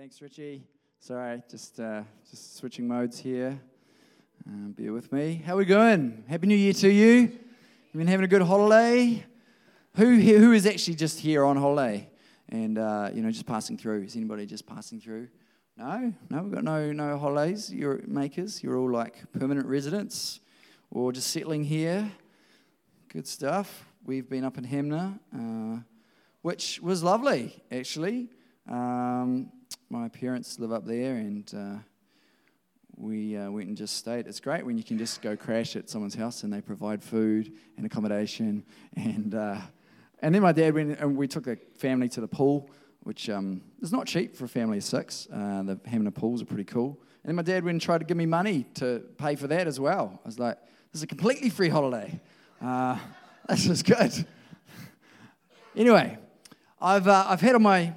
Thanks, Richie. Sorry, just uh, just switching modes here. Uh, bear with me. How are we going? Happy New Year to you. You been having a good holiday? Who here, who is actually just here on holiday and uh, you know just passing through? Is anybody just passing through? No, no, we've got no no holidays. You're makers. You're all like permanent residents or just settling here. Good stuff. We've been up in Hanmer, uh, which was lovely actually. Um, my parents live up there, and uh, we uh, went and just stayed. It's great when you can just go crash at someone's house and they provide food and accommodation. And, uh, and then my dad went and we took the family to the pool, which um, is not cheap for a family of six. Uh, the Hanmer pools are pretty cool. And then my dad went and tried to give me money to pay for that as well. I was like, this is a completely free holiday. Uh, this is good. anyway, I've, uh, I've had on my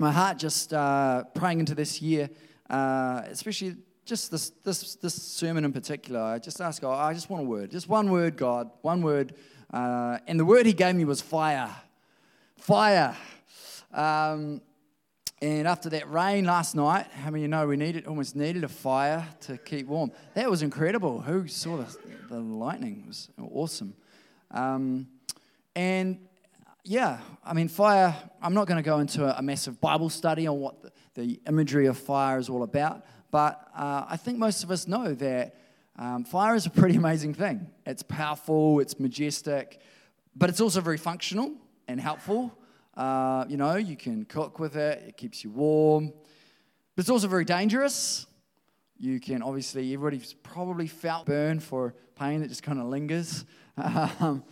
my heart just uh, praying into this year, uh, especially just this, this, this sermon in particular. I just ask God, I just want a word, just one word, God, one word. Uh, and the word He gave me was fire. Fire. Um, and after that rain last night, how many you know we needed almost needed a fire to keep warm? That was incredible. Who saw the, the lightning? It was awesome. Um, and yeah, I mean, fire, I'm not going to go into a, massive Bible study on what the, the, imagery of fire is all about, but uh, I think most of us know that um, fire is a pretty amazing thing. It's powerful, it's majestic, but it's also very functional and helpful. Uh, you know, you can cook with it, it keeps you warm, but it's also very dangerous. You can obviously, everybody's probably felt burn for pain that just kind of lingers. Um,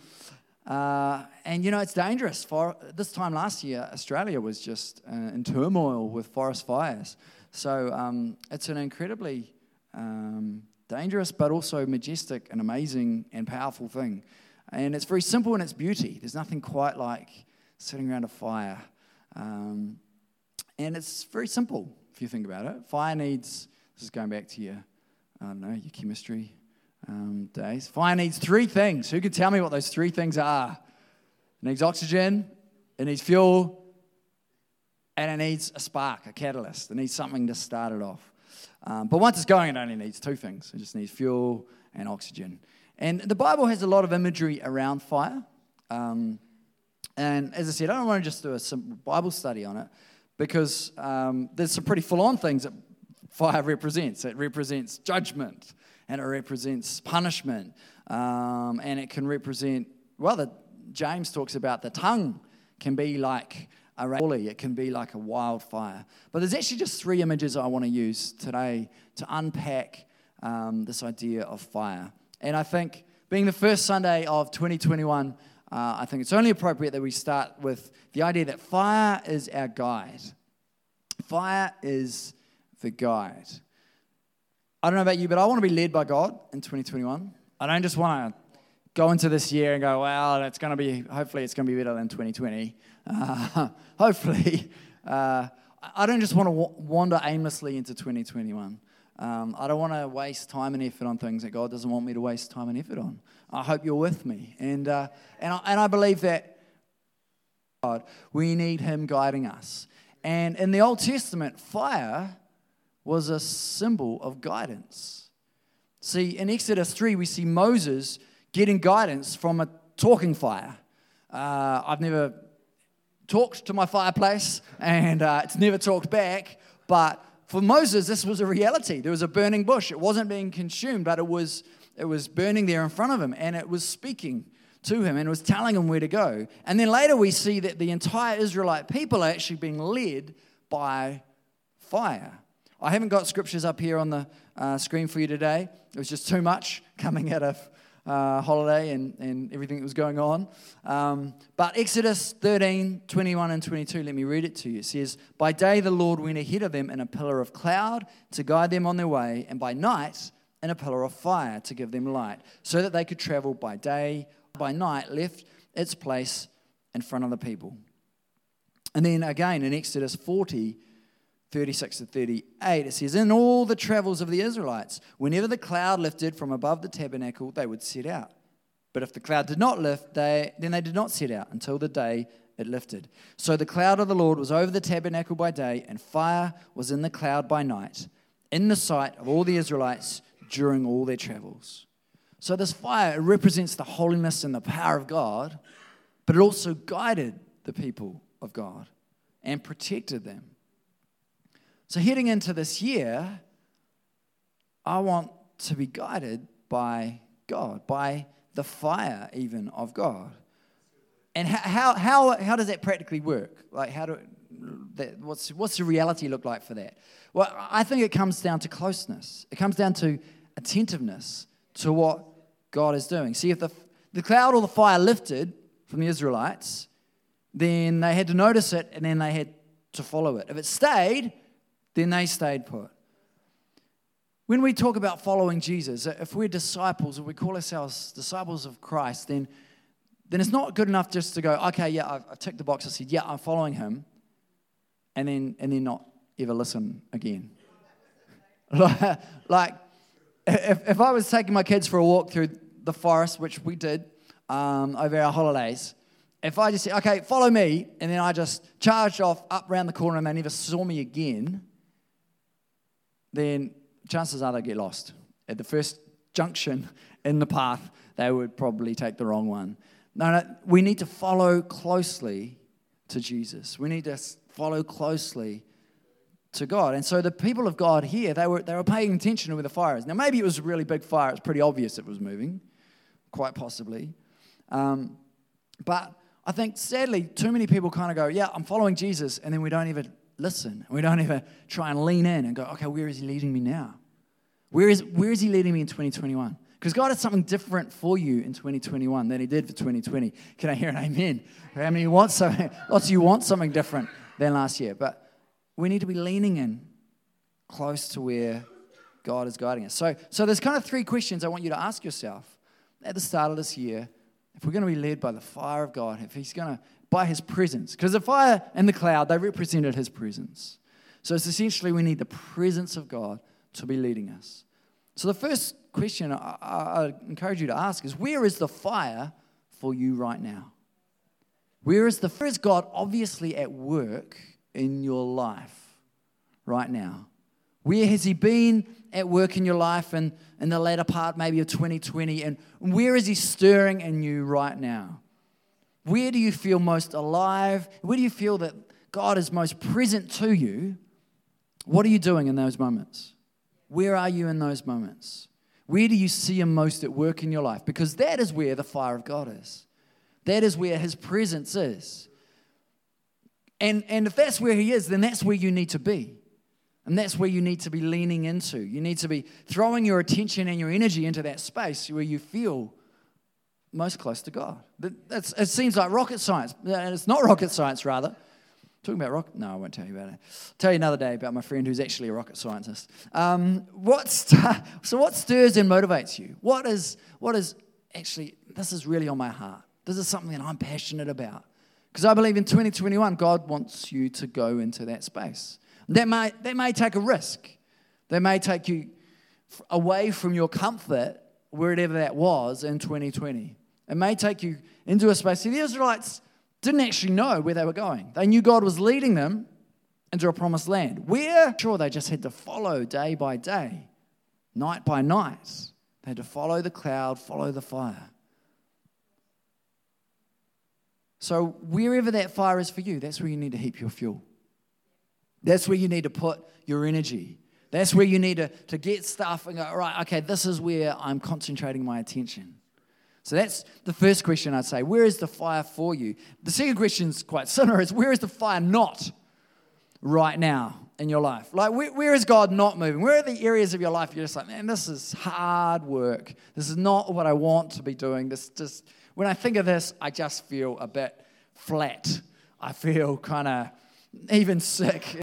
uh, and you know, it's dangerous. For this time last year, Australia was just uh, in turmoil with forest fires. So um, it's an incredibly um, dangerous, but also majestic and amazing and powerful thing. And it's very simple in its beauty. There's nothing quite like sitting around a fire. Um, and it's very simple if you think about it. Fire needs, this is going back to your, I don't know, your chemistry um, days. Fire needs three things. Who can tell me what those three things are? It needs oxygen, it needs fuel, and it needs a spark, a catalyst. It needs something to start it off. Um, but once it's going, it only needs two things it just needs fuel and oxygen. And the Bible has a lot of imagery around fire. Um, and as I said, I don't want to just do a simple Bible study on it because um, there's some pretty full on things that fire represents. It represents judgment, and it represents punishment. Um, and it can represent, well, the, James talks about the tongue can be like a bully, it can be like a wildfire. But there's actually just three images I want to use today to unpack um, this idea of fire. And I think, being the first Sunday of 2021, uh, I think it's only appropriate that we start with the idea that fire is our guide. Fire is the guide. I don't know about you, but I want to be led by God in 2021. I don't just want to go into this year and go, well, it's going to be, hopefully, it's going to be better than 2020. Uh, hopefully. Uh, I don't just want to wander aimlessly into 2021. Um, I don't want to waste time and effort on things that God doesn't want me to waste time and effort on. I hope you're with me. And, uh, and, I, and I believe that God, we need Him guiding us. And in the Old Testament, fire was a symbol of guidance. See, in Exodus 3, we see Moses getting guidance from a talking fire. Uh, I've never talked to my fireplace, and uh, it's never talked back, but for Moses, this was a reality. There was a burning bush. It wasn't being consumed, but it was, it was burning there in front of him, and it was speaking to him and was telling him where to go. And then later we see that the entire Israelite people are actually being led by fire. I haven't got scriptures up here on the uh, screen for you today. It was just too much coming out of uh, holiday and, and everything that was going on. Um, but Exodus 13, 21 and 22, let me read it to you. It says, By day the Lord went ahead of them in a pillar of cloud to guide them on their way, and by night in a pillar of fire to give them light, so that they could travel by day, by night, left its place in front of the people. And then again in Exodus 40, 36 to 38, it says, In all the travels of the Israelites, whenever the cloud lifted from above the tabernacle, they would set out. But if the cloud did not lift, they, then they did not set out until the day it lifted. So the cloud of the Lord was over the tabernacle by day, and fire was in the cloud by night, in the sight of all the Israelites during all their travels. So this fire represents the holiness and the power of God, but it also guided the people of God and protected them. So heading into this year, I want to be guided by God, by the fire even of God. And how, how, how does that practically work? Like, how do, that, what's, what's the reality look like for that? Well, I think it comes down to closeness. It comes down to attentiveness to what God is doing. See, if the, the cloud or the fire lifted from the Israelites, then they had to notice it and then they had to follow it. If it stayed, then they stayed put. When we talk about following Jesus, if we're disciples, if we call ourselves disciples of Christ, then, then it's not good enough just to go, okay, yeah, I've, I've ticked the box. I said, yeah, I'm following him, and then, and then not ever listen again. like, if, if I was taking my kids for a walk through the forest, which we did um, over our holidays, if I just said, okay, follow me, and then I just charged off up around the corner and they never saw me again, then chances are they get lost. At the first junction in the path, they would probably take the wrong one. No, no, we need to follow closely to Jesus. We need to follow closely to God. And so the people of God here, they were, they were paying attention to where the fire is. Now, maybe it was a really big fire. It's pretty obvious it was moving, quite possibly. Um, but I think sadly, too many people kind of go, Yeah, I'm following Jesus, and then we don't even listen. We don't ever try and lean in and go, Okay, where is he leading me now? Where is, where is he leading me in 2021? Because God has something different for you in 2021 than he did for 2020. Can I hear an amen? How many want something? Lots of you want something different than last year. But we need to be leaning in close to where God is guiding us. So, so there's kind of three questions I want you to ask yourself at the start of this year if we're going to be led by the fire of God, if He's going to, by His presence, because the fire and the cloud, they represented His presence. So it's essentially we need the presence of God to be leading us. So the first question I, I encourage you to ask is where is the fire for you right now? Where is the is God obviously at work in your life right now? Where has He been at work in your life and in the latter part maybe of 2020? And where is He stirring in you right now? Where do you feel most alive? Where do you feel that God is most present to you? What are you doing in those moments? Where are you in those moments? Where do you see Him most at work in your life? Because that is where the fire of God is. That is where His presence is. And, and if that's where He is, then that's where you need to be. And that's where you need to be leaning into. You need to be throwing your attention and your energy into that space where you feel most close to God. That's, it seems like rocket science. And it's not rocket science, rather. Talking about rocket? No, I won't tell you about it. I'll tell you another day about my friend who's actually a rocket scientist. Um, what st- so, what stirs and motivates you? What is, what is actually, this is really on my heart. This is something that I'm passionate about. Because I believe in 2021, God wants you to go into that space. That may, that may take a risk. That may take you away from your comfort, wherever that was in 2020. It may take you into a space. See, the Israelites didn't actually know where they were going. They knew God was leading them into a promised land. Where? Sure, they just had to follow day by day, night by night. They had to follow the cloud, follow the fire. So, wherever that fire is for you, that's where you need to heap your fuel. That's where you need to put your energy. That's where you need to, to get stuff and go, right, okay, this is where I'm concentrating my attention. So that's the first question I'd say. Where is the fire for you? The second question is quite similar is where is the fire not right now in your life? Like, where, where is God not moving? Where are the areas of your life you're just like, man, this is hard work. This is not what I want to be doing. This just, when I think of this, I just feel a bit flat. I feel kind of even sick.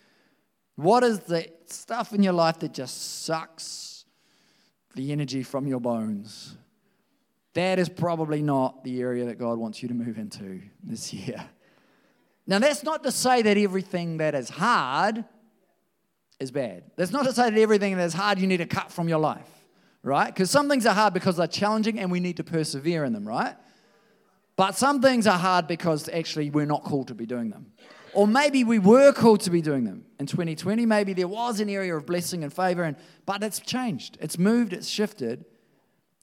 What is the stuff in your life that just sucks the energy from your bones? That is probably not the area that God wants you to move into this year. Now, that's not to say that everything that is hard is bad. That's not to say that everything that is hard you need to cut from your life, right? Because some things are hard because they're challenging and we need to persevere in them, right? But some things are hard because actually we're not called to be doing them. Or maybe we were called to be doing them in 2020. Maybe there was an area of blessing and favor, and, but it's changed. It's moved, it's shifted.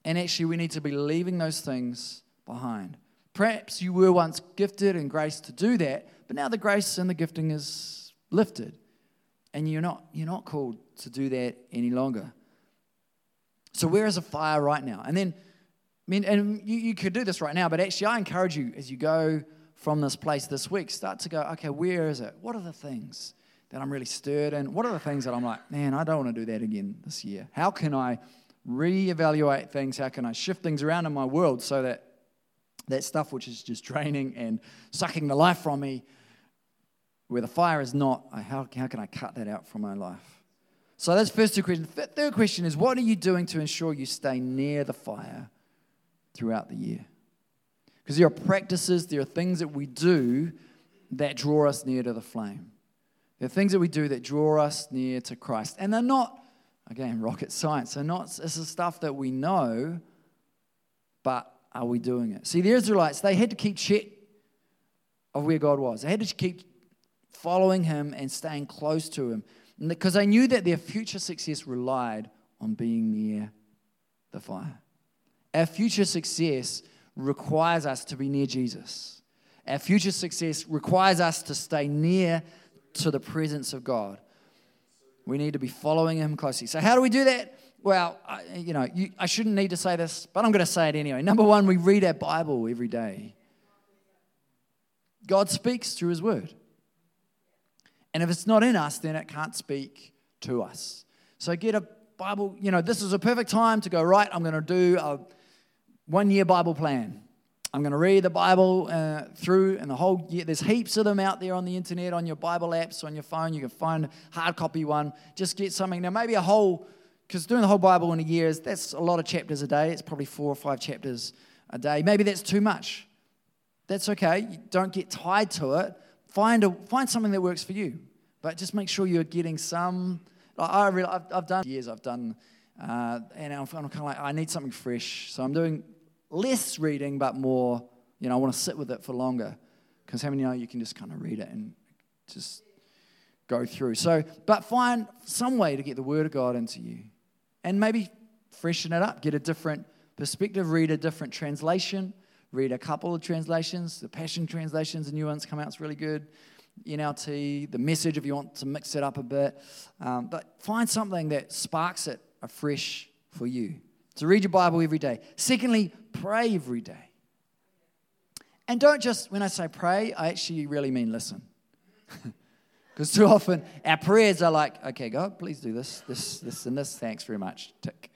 And actually, we need to be leaving those things behind. Perhaps you were once gifted and graced to do that, but now the grace and the gifting is lifted. And you're not, you're not called to do that any longer. So, where is a fire right now? And then, I mean, and you, you could do this right now, but actually, I encourage you as you go from this place this week, start to go, okay, where is it? What are the things that I'm really stirred in? What are the things that I'm like, man, I don't want to do that again this year? How can I reevaluate things? How can I shift things around in my world so that that stuff which is just draining and sucking the life from me, where the fire is not, how, how can I cut that out from my life? So that's first two questions. Third question is, what are you doing to ensure you stay near the fire throughout the year? Because there are practices, there are things that we do that draw us near to the flame. There are things that we do that draw us near to Christ. And they're not, again, rocket science. They're not, it's the stuff that we know, but are we doing it? See, the Israelites, they had to keep check of where God was. They had to keep following Him and staying close to Him because they knew that their future success relied on being near the fire. Our future success requires us to be near Jesus. Our future success requires us to stay near to the presence of God. We need to be following Him closely. So, how do we do that? Well, I, you know, you, I shouldn't need to say this, but I'm going to say it anyway. Number one, we read our Bible every day. God speaks through His Word. And if it's not in us, then it can't speak to us. So get a Bible, you know, this is a perfect time to go, right, I'm going to do a one year Bible plan. I'm going to read the Bible uh, through and the whole year. There's heaps of them out there on the internet, on your Bible apps, on your phone. You can find hard copy one. Just get something. Now, maybe a whole, because doing the whole Bible in a year is that's a lot of chapters a day. It's probably four or five chapters a day. Maybe that's too much. That's okay. don't get tied to it. Find, a, find something that works for you. But just make sure you're getting some. I really, I've, I've done years, I've done, uh, and I'm kind of like, I need something fresh. So I'm doing less reading, but more, you know, I want to sit with it for longer. Because how many know you can just kind of read it and just go through? So, but find some way to get the Word of God into you. And maybe freshen it up, get a different perspective, read a different translation, read a couple of translations. The Passion translations, the new ones come out, it's really good. NLT, the message if you want to mix it up a bit. Um, but find something that sparks it afresh for you. So read your Bible every day. Secondly, pray every day. And don't just, when I say pray, I actually really mean listen. Because too often our prayers are like, okay, God, please do this, this, this, and this. Thanks very much. Tick.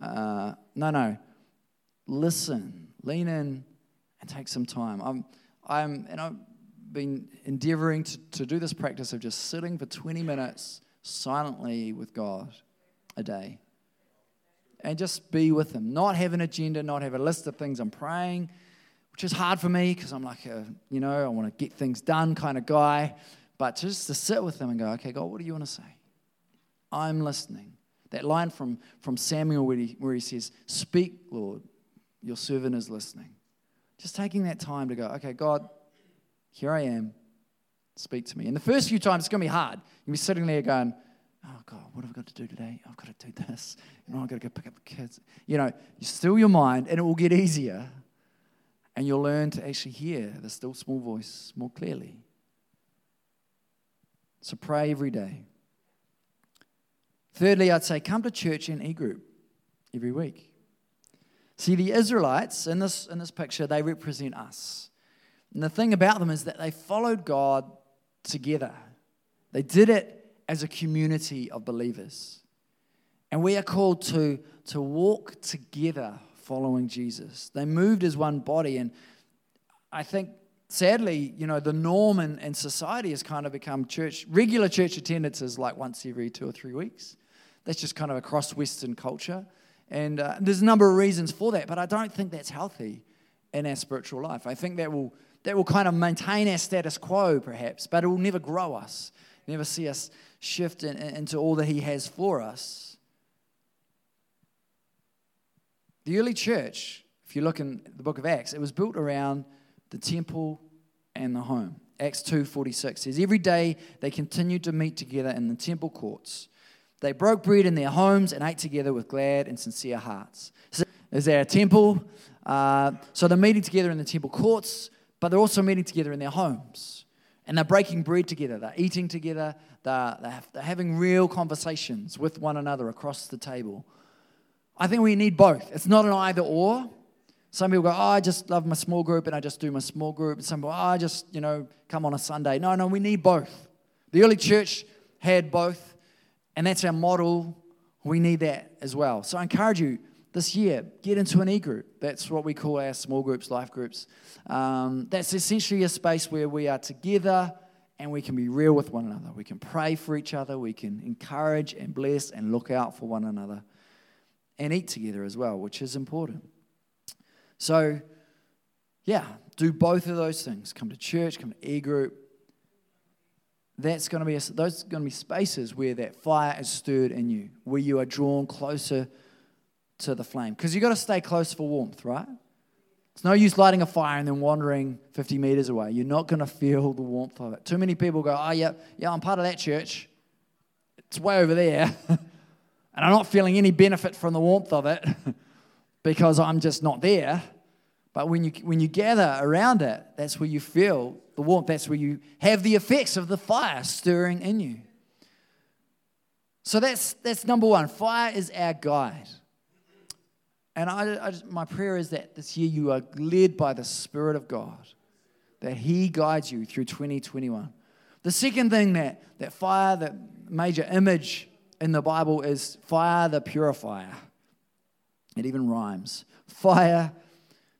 Uh, no, no. Listen, lean in, and take some time. I'm, I'm, and I've been endeavoring to, to do this practice of just sitting for 20 minutes silently with God a day and just be with Him. Not have an agenda, not have a list of things I'm praying, which is hard for me because I'm like, a, you know, I want to get things done kind of guy. But just to sit with Him and go, okay, God, what do you want to say? I'm listening. That line from, from Samuel where he, where he says, Speak, Lord, your servant is listening. Just taking that time to go, okay, God, here I am. Speak to me. And the first few times, it's going to be hard. You'll be sitting there going, oh God, what have I got to do today? I've got to do this. You know, I've got to go pick up the kids. You know, you still your mind and it will get easier. And you'll learn to actually hear the still small voice more clearly. So pray every day. Thirdly, I'd say come to church in e group every week. See, the Israelites in this, in this picture, they represent us. And the thing about them is that they followed God together. They did it as a community of believers. And we are called to, to walk together following Jesus. They moved as one body. And I think, sadly, you know, the norm in, in society has kind of become church, regular church attendance is like once every two or three weeks. That's just kind of across Western culture. And uh, there's a number of reasons for that, but I don't think that's healthy in our spiritual life. I think that will, that will kind of maintain our status quo, perhaps, but it will never grow us, never see us shift in, in, into all that He has for us. The early church, if you look in the book of Acts, it was built around the temple, and the home. Acts 2:46 says every day they continued to meet together in the temple courts. They broke bread in their homes and ate together with glad and sincere hearts. So is there a temple? Uh, so they're meeting together in the temple courts, but they're also meeting together in their homes. And they're breaking bread together, they're eating together, they're, they're having real conversations with one another across the table. I think we need both. It's not an either or. Some people go, oh, I just love my small group and I just do my small group. Some people, oh, I just, you know, come on a Sunday. No, no, we need both. The early church had both, and that's our model. We need that as well. So I encourage you this year, get into an e group. That's what we call our small groups, life groups. Um, that's essentially a space where we are together and we can be real with one another. We can pray for each other, we can encourage and bless and look out for one another, and eat together as well, which is important. So, yeah, do both of those things. Come to church, come to e group. That's going to be a, those are going to be spaces where that fire is stirred in you, where you are drawn closer to the flame. Because you've got to stay close for warmth, right? It's no use lighting a fire and then wandering 50 meters away. You're not going to feel the warmth of it. Too many people go, oh, yeah, yeah, I'm part of that church. It's way over there. and I'm not feeling any benefit from the warmth of it because I'm just not there. But when you, when you gather around it, that's where you feel the warmth. That's where you have the effects of the fire stirring in you. So that's, that's number one. Fire is our guide. And I, I just, my prayer is that this year you are led by the Spirit of God, that He guides you through 2021. The second thing that, that fire, that major image in the Bible is fire the purifier. It even rhymes. Fire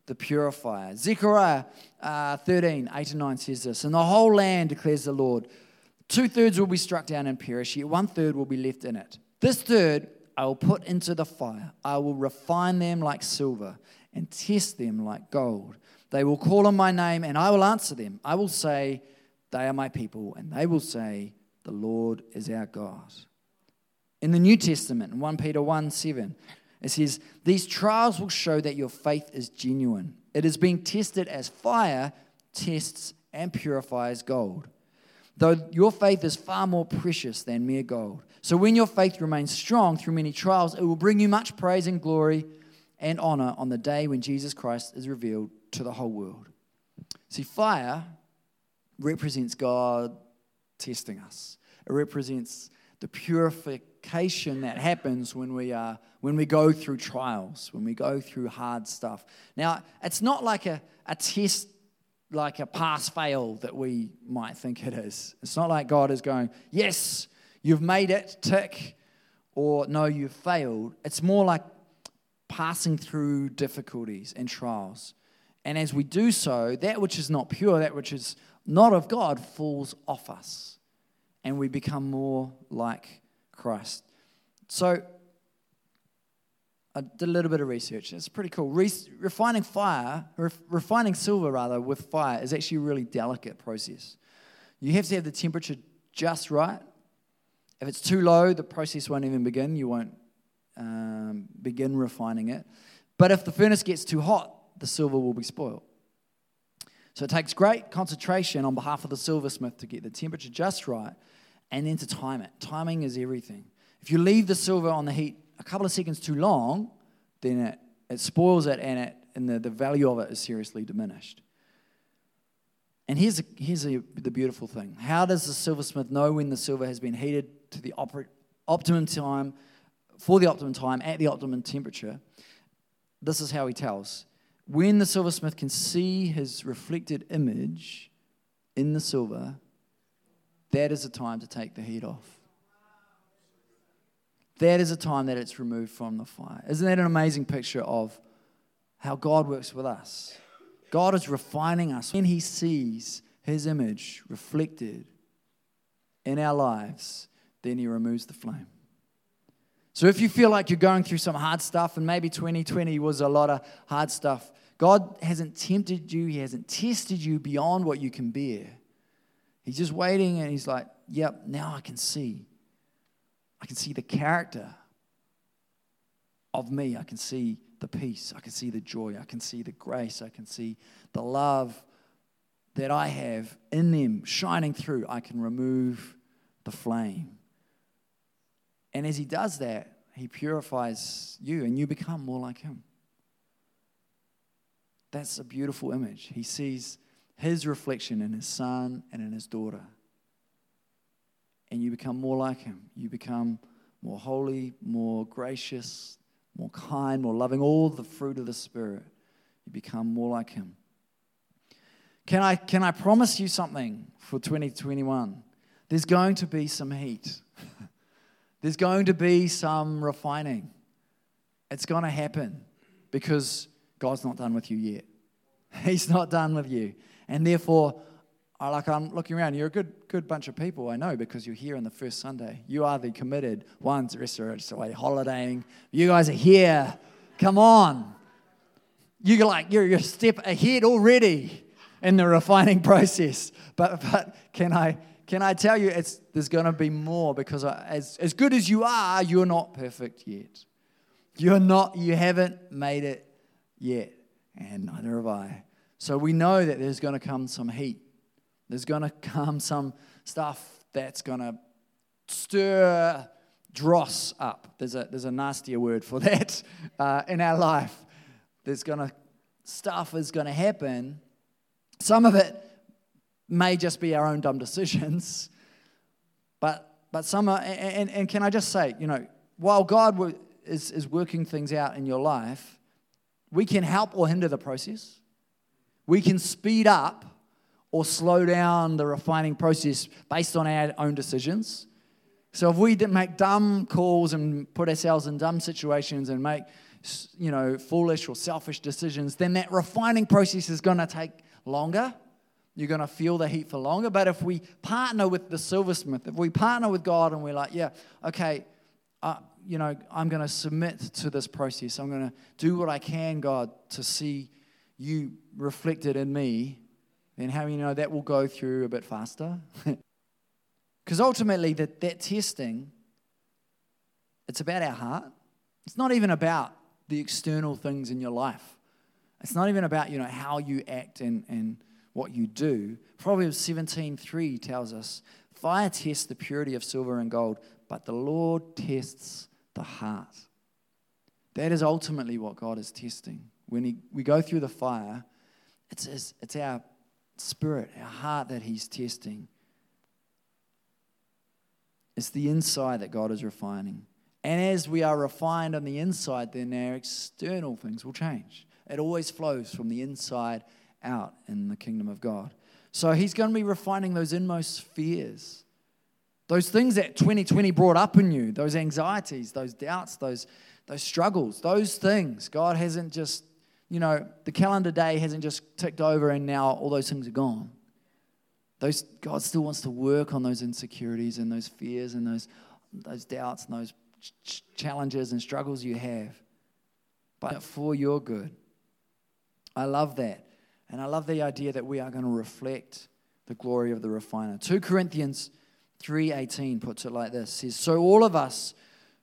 the purifier. Zechariah uh, 13, 8 and 9 says this And the whole land declares the Lord. Two thirds will be struck down and perish, yet one third will be left in it. This third I will put into the fire. I will refine them like silver and test them like gold. They will call on my name and I will answer them. I will say, They are my people, and they will say, The Lord is our God. In the New Testament, in 1 Peter 1 7, it says, These trials will show that your faith is genuine. It is being tested as fire tests and purifies gold. Though your faith is far more precious than mere gold. So when your faith remains strong through many trials, it will bring you much praise and glory and honor on the day when Jesus Christ is revealed to the whole world. See, fire represents God testing us. It represents the purification that happens when we are when we go through trials, when we go through hard stuff. Now, it's not like a, a test like a pass fail that we might think it is. It's not like God is going, Yes, you've made it, tick, or no, you've failed. It's more like passing through difficulties and trials. And as we do so, that which is not pure, that which is not of God, falls off us. And we become more like Christ. So, I did a little bit of research. It's pretty cool. Re- refining fire, ref- refining silver rather, with fire is actually a really delicate process. You have to have the temperature just right. If it's too low, the process won't even begin. You won't um, begin refining it. But if the furnace gets too hot, the silver will be spoiled. So it takes great concentration on behalf of the silversmith to get the temperature just right and then to time it. Timing is everything. If you leave the silver on the heat a couple of seconds too long, then it, it spoils it and, it, and the, the value of it is seriously diminished. And here's, a, here's a, the beautiful thing how does the silversmith know when the silver has been heated to the oper- optimum time, for the optimum time, at the optimum temperature? This is how he tells. When the silversmith can see his reflected image in the silver, that is the time to take the heat off that is a time that it's removed from the fire. Isn't that an amazing picture of how God works with us? God is refining us. When He sees His image reflected in our lives, then He removes the flame. So if you feel like you're going through some hard stuff, and maybe 2020 was a lot of hard stuff, God hasn't tempted you, He hasn't tested you beyond what you can bear. He's just waiting and He's like, yep, now I can see. I can see the character of me. I can see the peace. I can see the joy. I can see the grace. I can see the love that I have in them shining through, I can remove the flame. And as he does that, he purifies you and you become more like him. That's a beautiful image. He sees his reflection in his son and in his daughter. And you become more like him. You become more holy, more gracious, more kind, more loving, all the fruit of the Spirit. You become more like him. Can I, can I promise you something for 2021? There's going to be some heat. There's going to be some refining. It's going to happen because God's not done with you yet. He's not done with you. And therefore, I like I'm looking around. You're a good, good bunch of people, I know, because you're here on the first Sunday. You are the committed ones. The rest are just away holidaying. You guys are here. Come on. You're like you're, a step ahead already in the refining process. But but can I can I tell you it's there's going to be more because I, as as good as you are, you're not perfect yet. You're not. You haven't made it yet, and neither have I. So we know that there's going to come some heat. There's going to come some stuff that's going to stir dross up. There's a, there's a nastier word for that uh, in our life. There's going to, stuff is going to happen. Some of it may just be our own dumb decisions, but, but some are, and, and can I just say, you know, while God is, is working things out in your life, we can help or hinder the process. We can speed up or slow down the refining process based on our own decisions. So if we didn't make dumb calls and put ourselves in dumb situations and make you know foolish or selfish decisions, then that refining process is going to take longer. You're going to feel the heat for longer. But if we partner with the silversmith, if we partner with God and we're like, yeah, okay, uh, you know, I'm going to submit to this process. I'm going to do what I can, God, to see you reflected in me, then how you know that will go through a bit faster? Because ultimately, that, that testing, it's about our heart. It's not even about the external things in your life. It's not even about, you know, how you act and, and what you do. Proverbs 17.3 tells us, Fire tests the purity of silver and gold, but the Lord tests the heart. That is ultimately what God is testing when he, we go through the fire, it's, his, it's our spirit, our heart that He's testing. It's the inside that God is refining. And as we are refined on the inside, then our external things will change. It always flows from the inside out in the kingdom of God. So He's going to be refining those inmost fears, those things that 2020 brought up in you, those anxieties, those doubts, those, those struggles, those things. God hasn't just you know, the calendar day hasn't just ticked over and now all those things are gone. Those, God still wants to work on those insecurities and those fears and those, those doubts and those ch- challenges and struggles you have, but for your good. I love that. And I love the idea that we are going to reflect the glory of the refiner. 2 Corinthians 3:18 puts it like this. says, "So all of us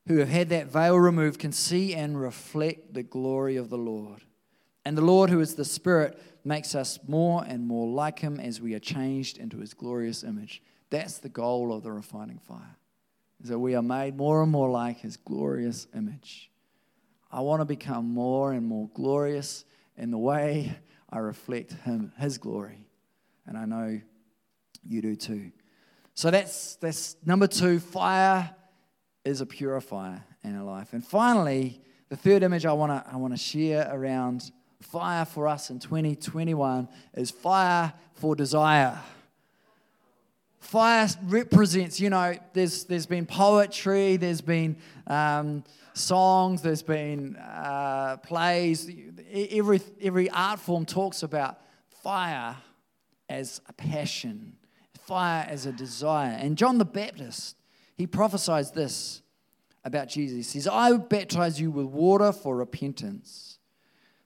who have had that veil removed can see and reflect the glory of the Lord." And the Lord, who is the Spirit, makes us more and more like Him as we are changed into His glorious image. That's the goal of the refining fire, is that we are made more and more like His glorious image. I want to become more and more glorious in the way I reflect Him, His glory. And I know you do too. So that's, that's number two fire is a purifier in our life. And finally, the third image I want to I want to share around Fire for us in 2021 is fire for desire. Fire represents, you know, there's, there's been poetry, there's been um, songs, there's been uh, plays. Every, every art form talks about fire as a passion, fire as a desire. And John the Baptist, he prophesies this about Jesus. He says, I baptize you with water for repentance.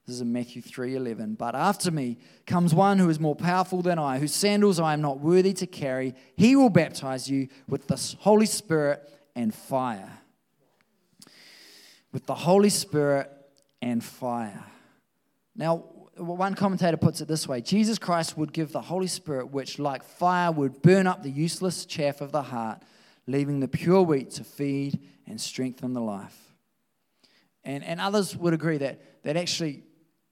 This is in Matthew 3:11. But after me comes one who is more powerful than I, whose sandals I am not worthy to carry. He will baptize you with the Holy Spirit and fire. With the Holy Spirit and fire. Now, one commentator puts it this way Jesus Christ would give the Holy Spirit, which, like fire, would burn up the useless chaff of the heart, leaving the pure wheat to feed and strengthen the life. And, and others would agree that, that actually,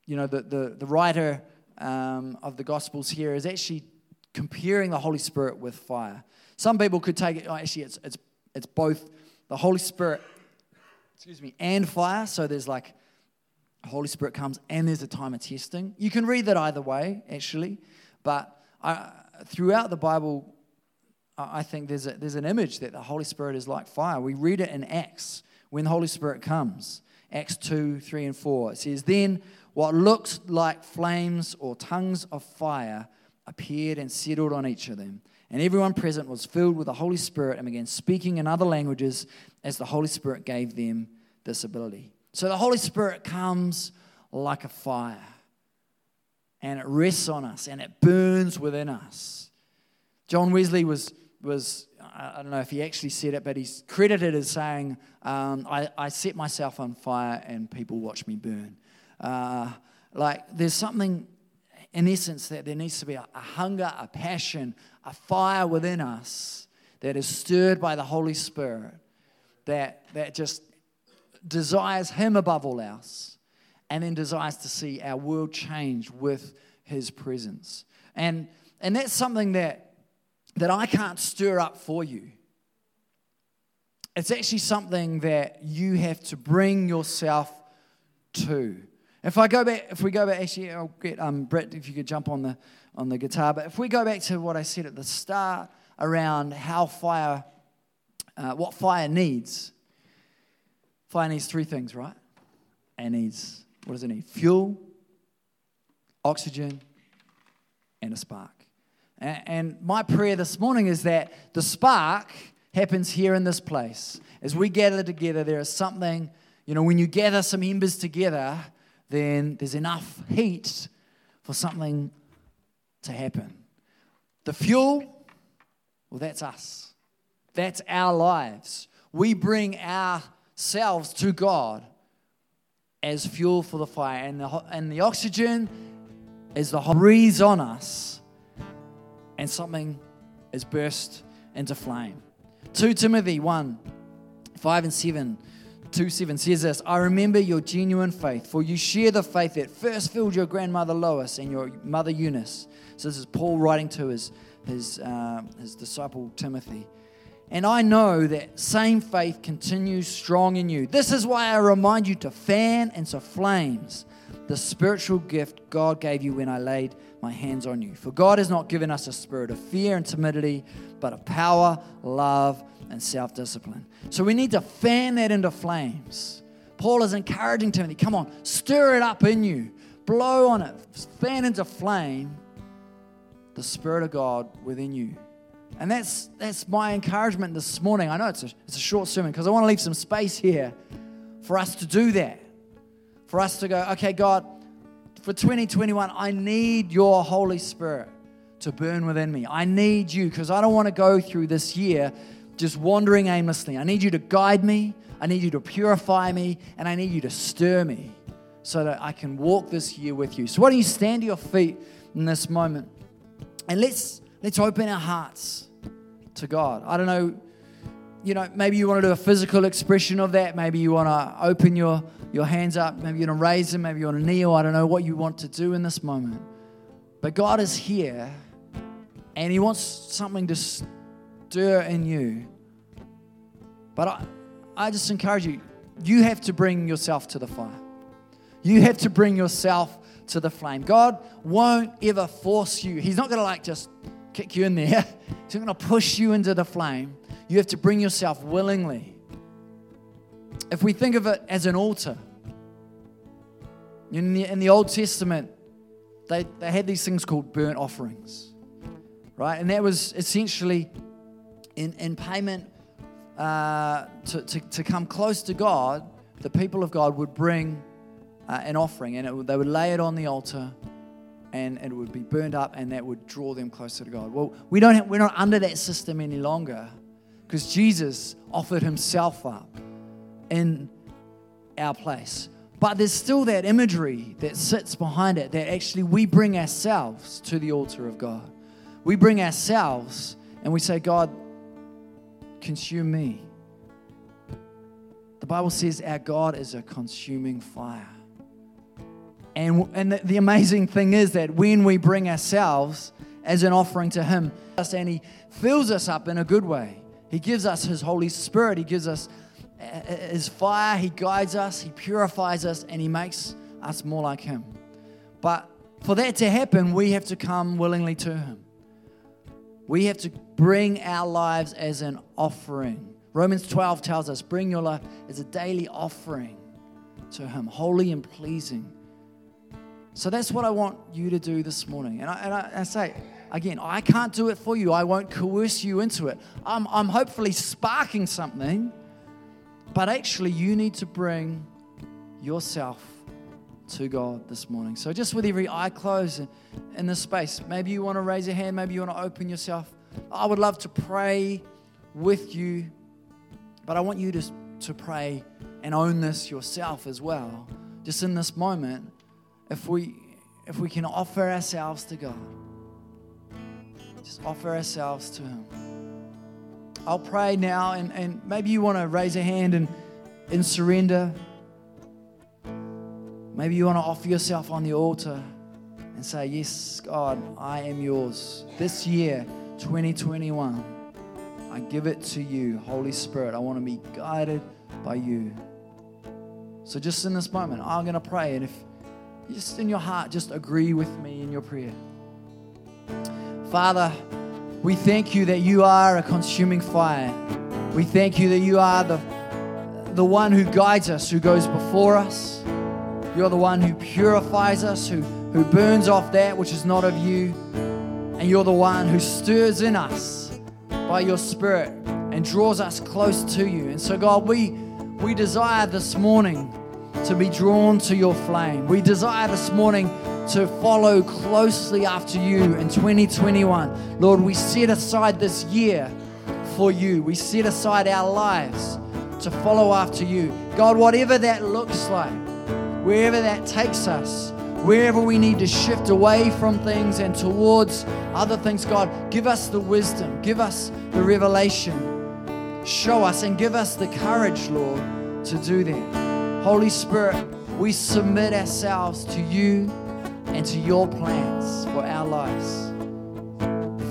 you know, the, the, the writer um, of the Gospels here is actually comparing the Holy Spirit with fire. Some people could take it, oh, actually, it's, it's, it's both the Holy Spirit, excuse me, and fire. So there's like, Holy Spirit comes and there's a time of testing. You can read that either way, actually. But I, throughout the Bible, I think there's, a, there's an image that the Holy Spirit is like fire. We read it in Acts when the Holy Spirit comes. Acts 2, 3, and 4. It says, Then what looked like flames or tongues of fire appeared and settled on each of them. And everyone present was filled with the Holy Spirit and began speaking in other languages as the Holy Spirit gave them this ability. So the Holy Spirit comes like a fire and it rests on us and it burns within us. John Wesley was, was I don't know if he actually said it, but he's credited as saying, um, I, I set myself on fire and people watch me burn. Uh, like there's something in essence that there needs to be a, a hunger, a passion, a fire within us that is stirred by the Holy Spirit that, that just desires Him above all else and then desires to see our world change with His presence. And, and that's something that, that I can't stir up for you. It's actually something that you have to bring yourself to. If I go back, if we go back, actually, I'll get um, Brett if you could jump on the on the guitar. But if we go back to what I said at the start around how fire, uh, what fire needs, fire needs three things, right? It needs what does it need? Fuel, oxygen, and a spark. And, and my prayer this morning is that the spark happens here in this place as we gather together. There is something, you know, when you gather some embers together then there's enough heat for something to happen. The fuel, well, that's us. That's our lives. We bring ourselves to God as fuel for the fire, and the, and the oxygen is the breeze on us, and something is burst into flame. 2 Timothy 1 5 and 7 2 7 says this I remember your genuine faith, for you share the faith that first filled your grandmother Lois and your mother Eunice. So this is Paul writing to his, his, uh, his disciple Timothy. And I know that same faith continues strong in you. This is why I remind you to fan into flames the spiritual gift God gave you when I laid my hands on you. For God has not given us a spirit of fear and timidity, but of power, love, and self discipline. So we need to fan that into flames. Paul is encouraging Timothy come on, stir it up in you, blow on it, fan into flame the Spirit of God within you. And that's, that's my encouragement this morning. I know it's a, it's a short sermon because I want to leave some space here for us to do that. For us to go, okay, God, for 2021, I need your Holy Spirit to burn within me. I need you because I don't want to go through this year just wandering aimlessly. I need you to guide me, I need you to purify me, and I need you to stir me so that I can walk this year with you. So why don't you stand to your feet in this moment and let's let's open our hearts to God. I don't know, you know, maybe you want to do a physical expression of that. Maybe you want to open your, your hands up. Maybe you want to raise them. Maybe you want to kneel. I don't know what you want to do in this moment. But God is here and He wants something to stir in you. But I, I just encourage you, you have to bring yourself to the fire. You have to bring yourself to the flame. God won't ever force you. He's not going to like just kick you in there. He's not going to push you into the flame. You have to bring yourself willingly. If we think of it as an altar, in the, in the Old Testament, they, they had these things called burnt offerings, right? And that was essentially in, in payment uh, to, to, to come close to God, the people of God would bring uh, an offering and it, they would lay it on the altar and it would be burned up and that would draw them closer to God. Well, we don't have, we're not under that system any longer because Jesus offered himself up in our place. But there's still that imagery that sits behind it that actually we bring ourselves to the altar of God. We bring ourselves and we say, God, consume me. The Bible says our God is a consuming fire. And, and the, the amazing thing is that when we bring ourselves as an offering to Him, and He fills us up in a good way, He gives us His Holy Spirit, He gives us uh, uh, His fire, He guides us, He purifies us, and He makes us more like Him. But for that to happen, we have to come willingly to Him. We have to bring our lives as an offering. Romans 12 tells us bring your life as a daily offering to Him, holy and pleasing. So that's what I want you to do this morning. And I, and I, I say, again, I can't do it for you. I won't coerce you into it. I'm, I'm hopefully sparking something, but actually, you need to bring yourself to God this morning. So, just with every eye closed in this space, maybe you want to raise your hand, maybe you want to open yourself. I would love to pray with you, but I want you to, to pray and own this yourself as well. Just in this moment, if we if we can offer ourselves to God, just offer ourselves to Him. I'll pray now, and, and maybe you want to raise a hand and and surrender. Maybe you want to offer yourself on the altar and say, Yes, God, I am yours. This year, 2021, I give it to you, Holy Spirit. I want to be guided by you. So, just in this moment, I'm going to pray. And if just in your heart, just agree with me in your prayer. Father, we thank you that you are a consuming fire. We thank you that you are the, the one who guides us, who goes before us. You're the one who purifies us, who, who burns off that which is not of you. And you're the one who stirs in us by your Spirit and draws us close to you. And so, God, we, we desire this morning to be drawn to your flame. We desire this morning to follow closely after you in 2021. Lord, we set aside this year for you, we set aside our lives to follow after you. God, whatever that looks like, wherever that takes us, wherever we need to shift away from things and towards other things, God, give us the wisdom, give us the revelation, show us and give us the courage, Lord, to do that. Holy Spirit, we submit ourselves to you and to your plans for our lives.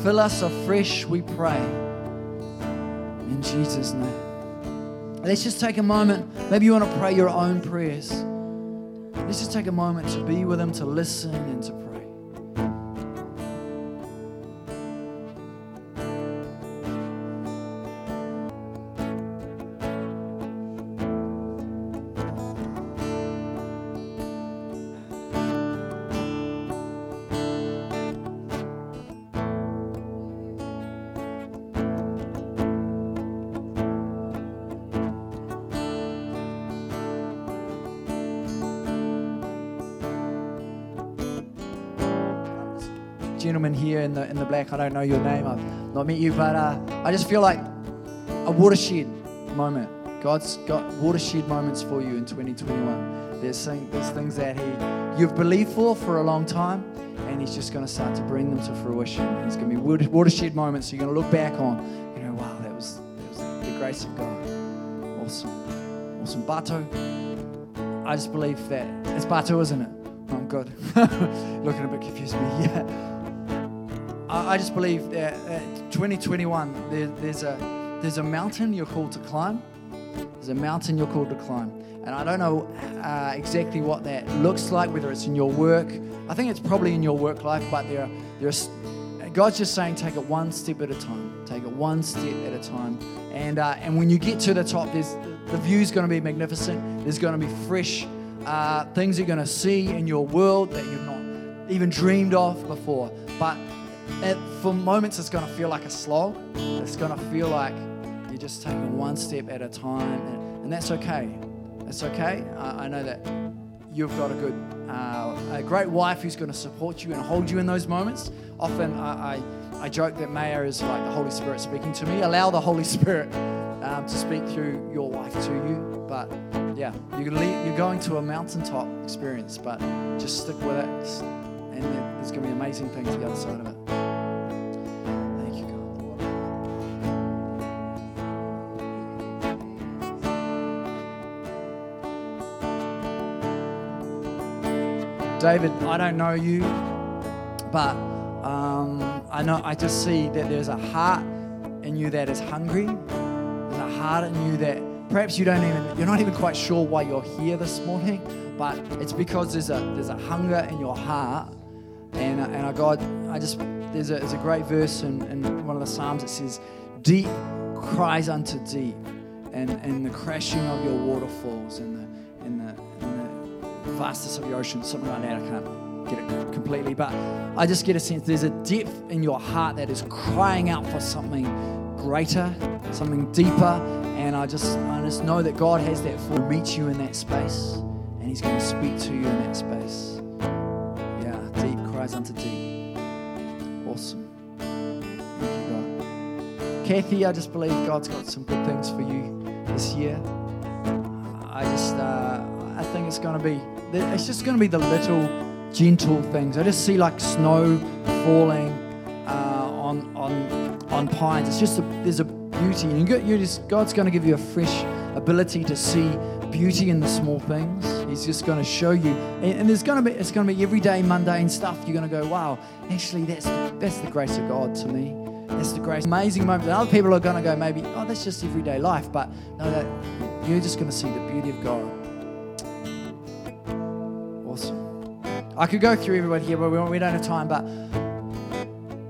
Fill us afresh, we pray. In Jesus' name. Let's just take a moment. Maybe you want to pray your own prayers. Let's just take a moment to be with Him, to listen and to pray. Gentleman here in the in the black. I don't know your name. I've not met you, but uh, I just feel like a watershed moment. God's got watershed moments for you in 2021. There's, thing, there's things that He you've believed for for a long time, and He's just going to start to bring them to fruition. There's going to be watershed moments. you're going to look back on, you know, wow, that was that was the grace of God. Awesome, awesome. Bato, I just believe that it's Bato, isn't it? I'm good. Looking a bit confused me. Yeah. I just believe that 2021, there, there's, a, there's a mountain you're called to climb. There's a mountain you're called to climb. And I don't know uh, exactly what that looks like, whether it's in your work. I think it's probably in your work life, but there there God's just saying take it one step at a time. Take it one step at a time. And, uh, and when you get to the top, there's, the view's going to be magnificent. There's going to be fresh uh, things you're going to see in your world that you've not even dreamed of before. But and for moments, it's going to feel like a slog. It's going to feel like you're just taking one step at a time, and, and that's okay. That's okay. I, I, know that you've got a good, uh, a great wife who's going to support you and hold you in those moments. Often, I, I, I joke that Maya is like the Holy Spirit speaking to me. Allow the Holy Spirit um, to speak through your wife to you. But yeah, you're, le- you're going to a mountaintop experience, but just stick with it. And there- there's going to be amazing things the other side of it. David, I don't know you, but um, I know I just see that there's a heart in you that is hungry. There's a heart in you that perhaps you don't even you're not even quite sure why you're here this morning, but it's because there's a there's a hunger in your heart, and and I God, I just there's a there's a great verse in, in one of the psalms that says, "Deep cries unto deep," and and the crashing of your waterfalls and the, and the vastness of your ocean, something like that. I can't get it completely, but I just get a sense there's a depth in your heart that is crying out for something greater, something deeper, and I just I just know that God has that for meet you in that space, and He's going to speak to you in that space. Yeah, deep cries unto deep. Awesome. Thank you, God. Kathy, I just believe God's got some good things for you this year. I just, uh, I think it's going to be, it's just going to be the little gentle things. I just see like snow falling uh, on on on pines. It's just a, there's a beauty, and you you just God's going to give you a fresh ability to see beauty in the small things. He's just going to show you, and, and there's going to be it's going to be everyday mundane stuff. You're going to go, wow, actually that's that's the grace of God to me. That's the grace. Amazing moment. And other people are going to go, maybe, oh, that's just everyday life. But no, that you're just going to see the beauty of God. I could go through everybody here, but we don't have time. But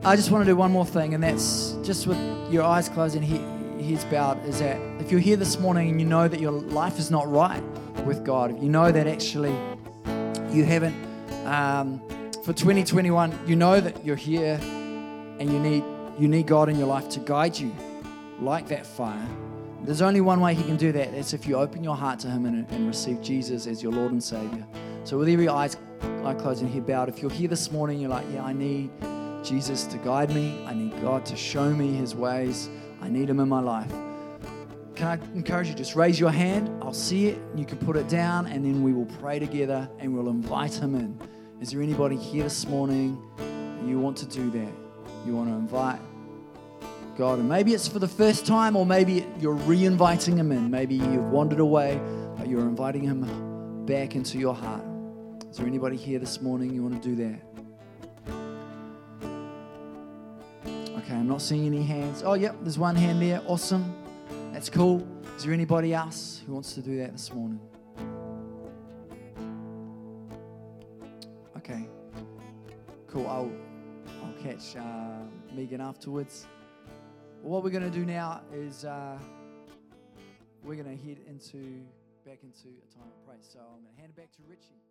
I just want to do one more thing, and that's just with your eyes closed and he- heads bowed. Is that if you're here this morning and you know that your life is not right with God, you know that actually you haven't, um, for 2021, you know that you're here and you need you need God in your life to guide you like that fire. There's only one way He can do that. That's if you open your heart to Him and, and receive Jesus as your Lord and Savior. So with every eyes eye closed and head bowed, if you're here this morning, you're like, yeah, I need Jesus to guide me. I need God to show me His ways. I need Him in my life. Can I encourage you? Just raise your hand. I'll see it. You can put it down, and then we will pray together and we'll invite Him in. Is there anybody here this morning? You want to do that? You want to invite God, and maybe it's for the first time, or maybe you're re-inviting Him in. Maybe you've wandered away, but you're inviting Him back into your heart. Is there anybody here this morning you want to do that? Okay, I'm not seeing any hands. Oh, yep, there's one hand there. Awesome. That's cool. Is there anybody else who wants to do that this morning? Okay, cool. I'll, I'll catch uh, Megan afterwards. What we're going to do now is uh, we're going to head into back into a time of praise. So I'm going to hand it back to Richie.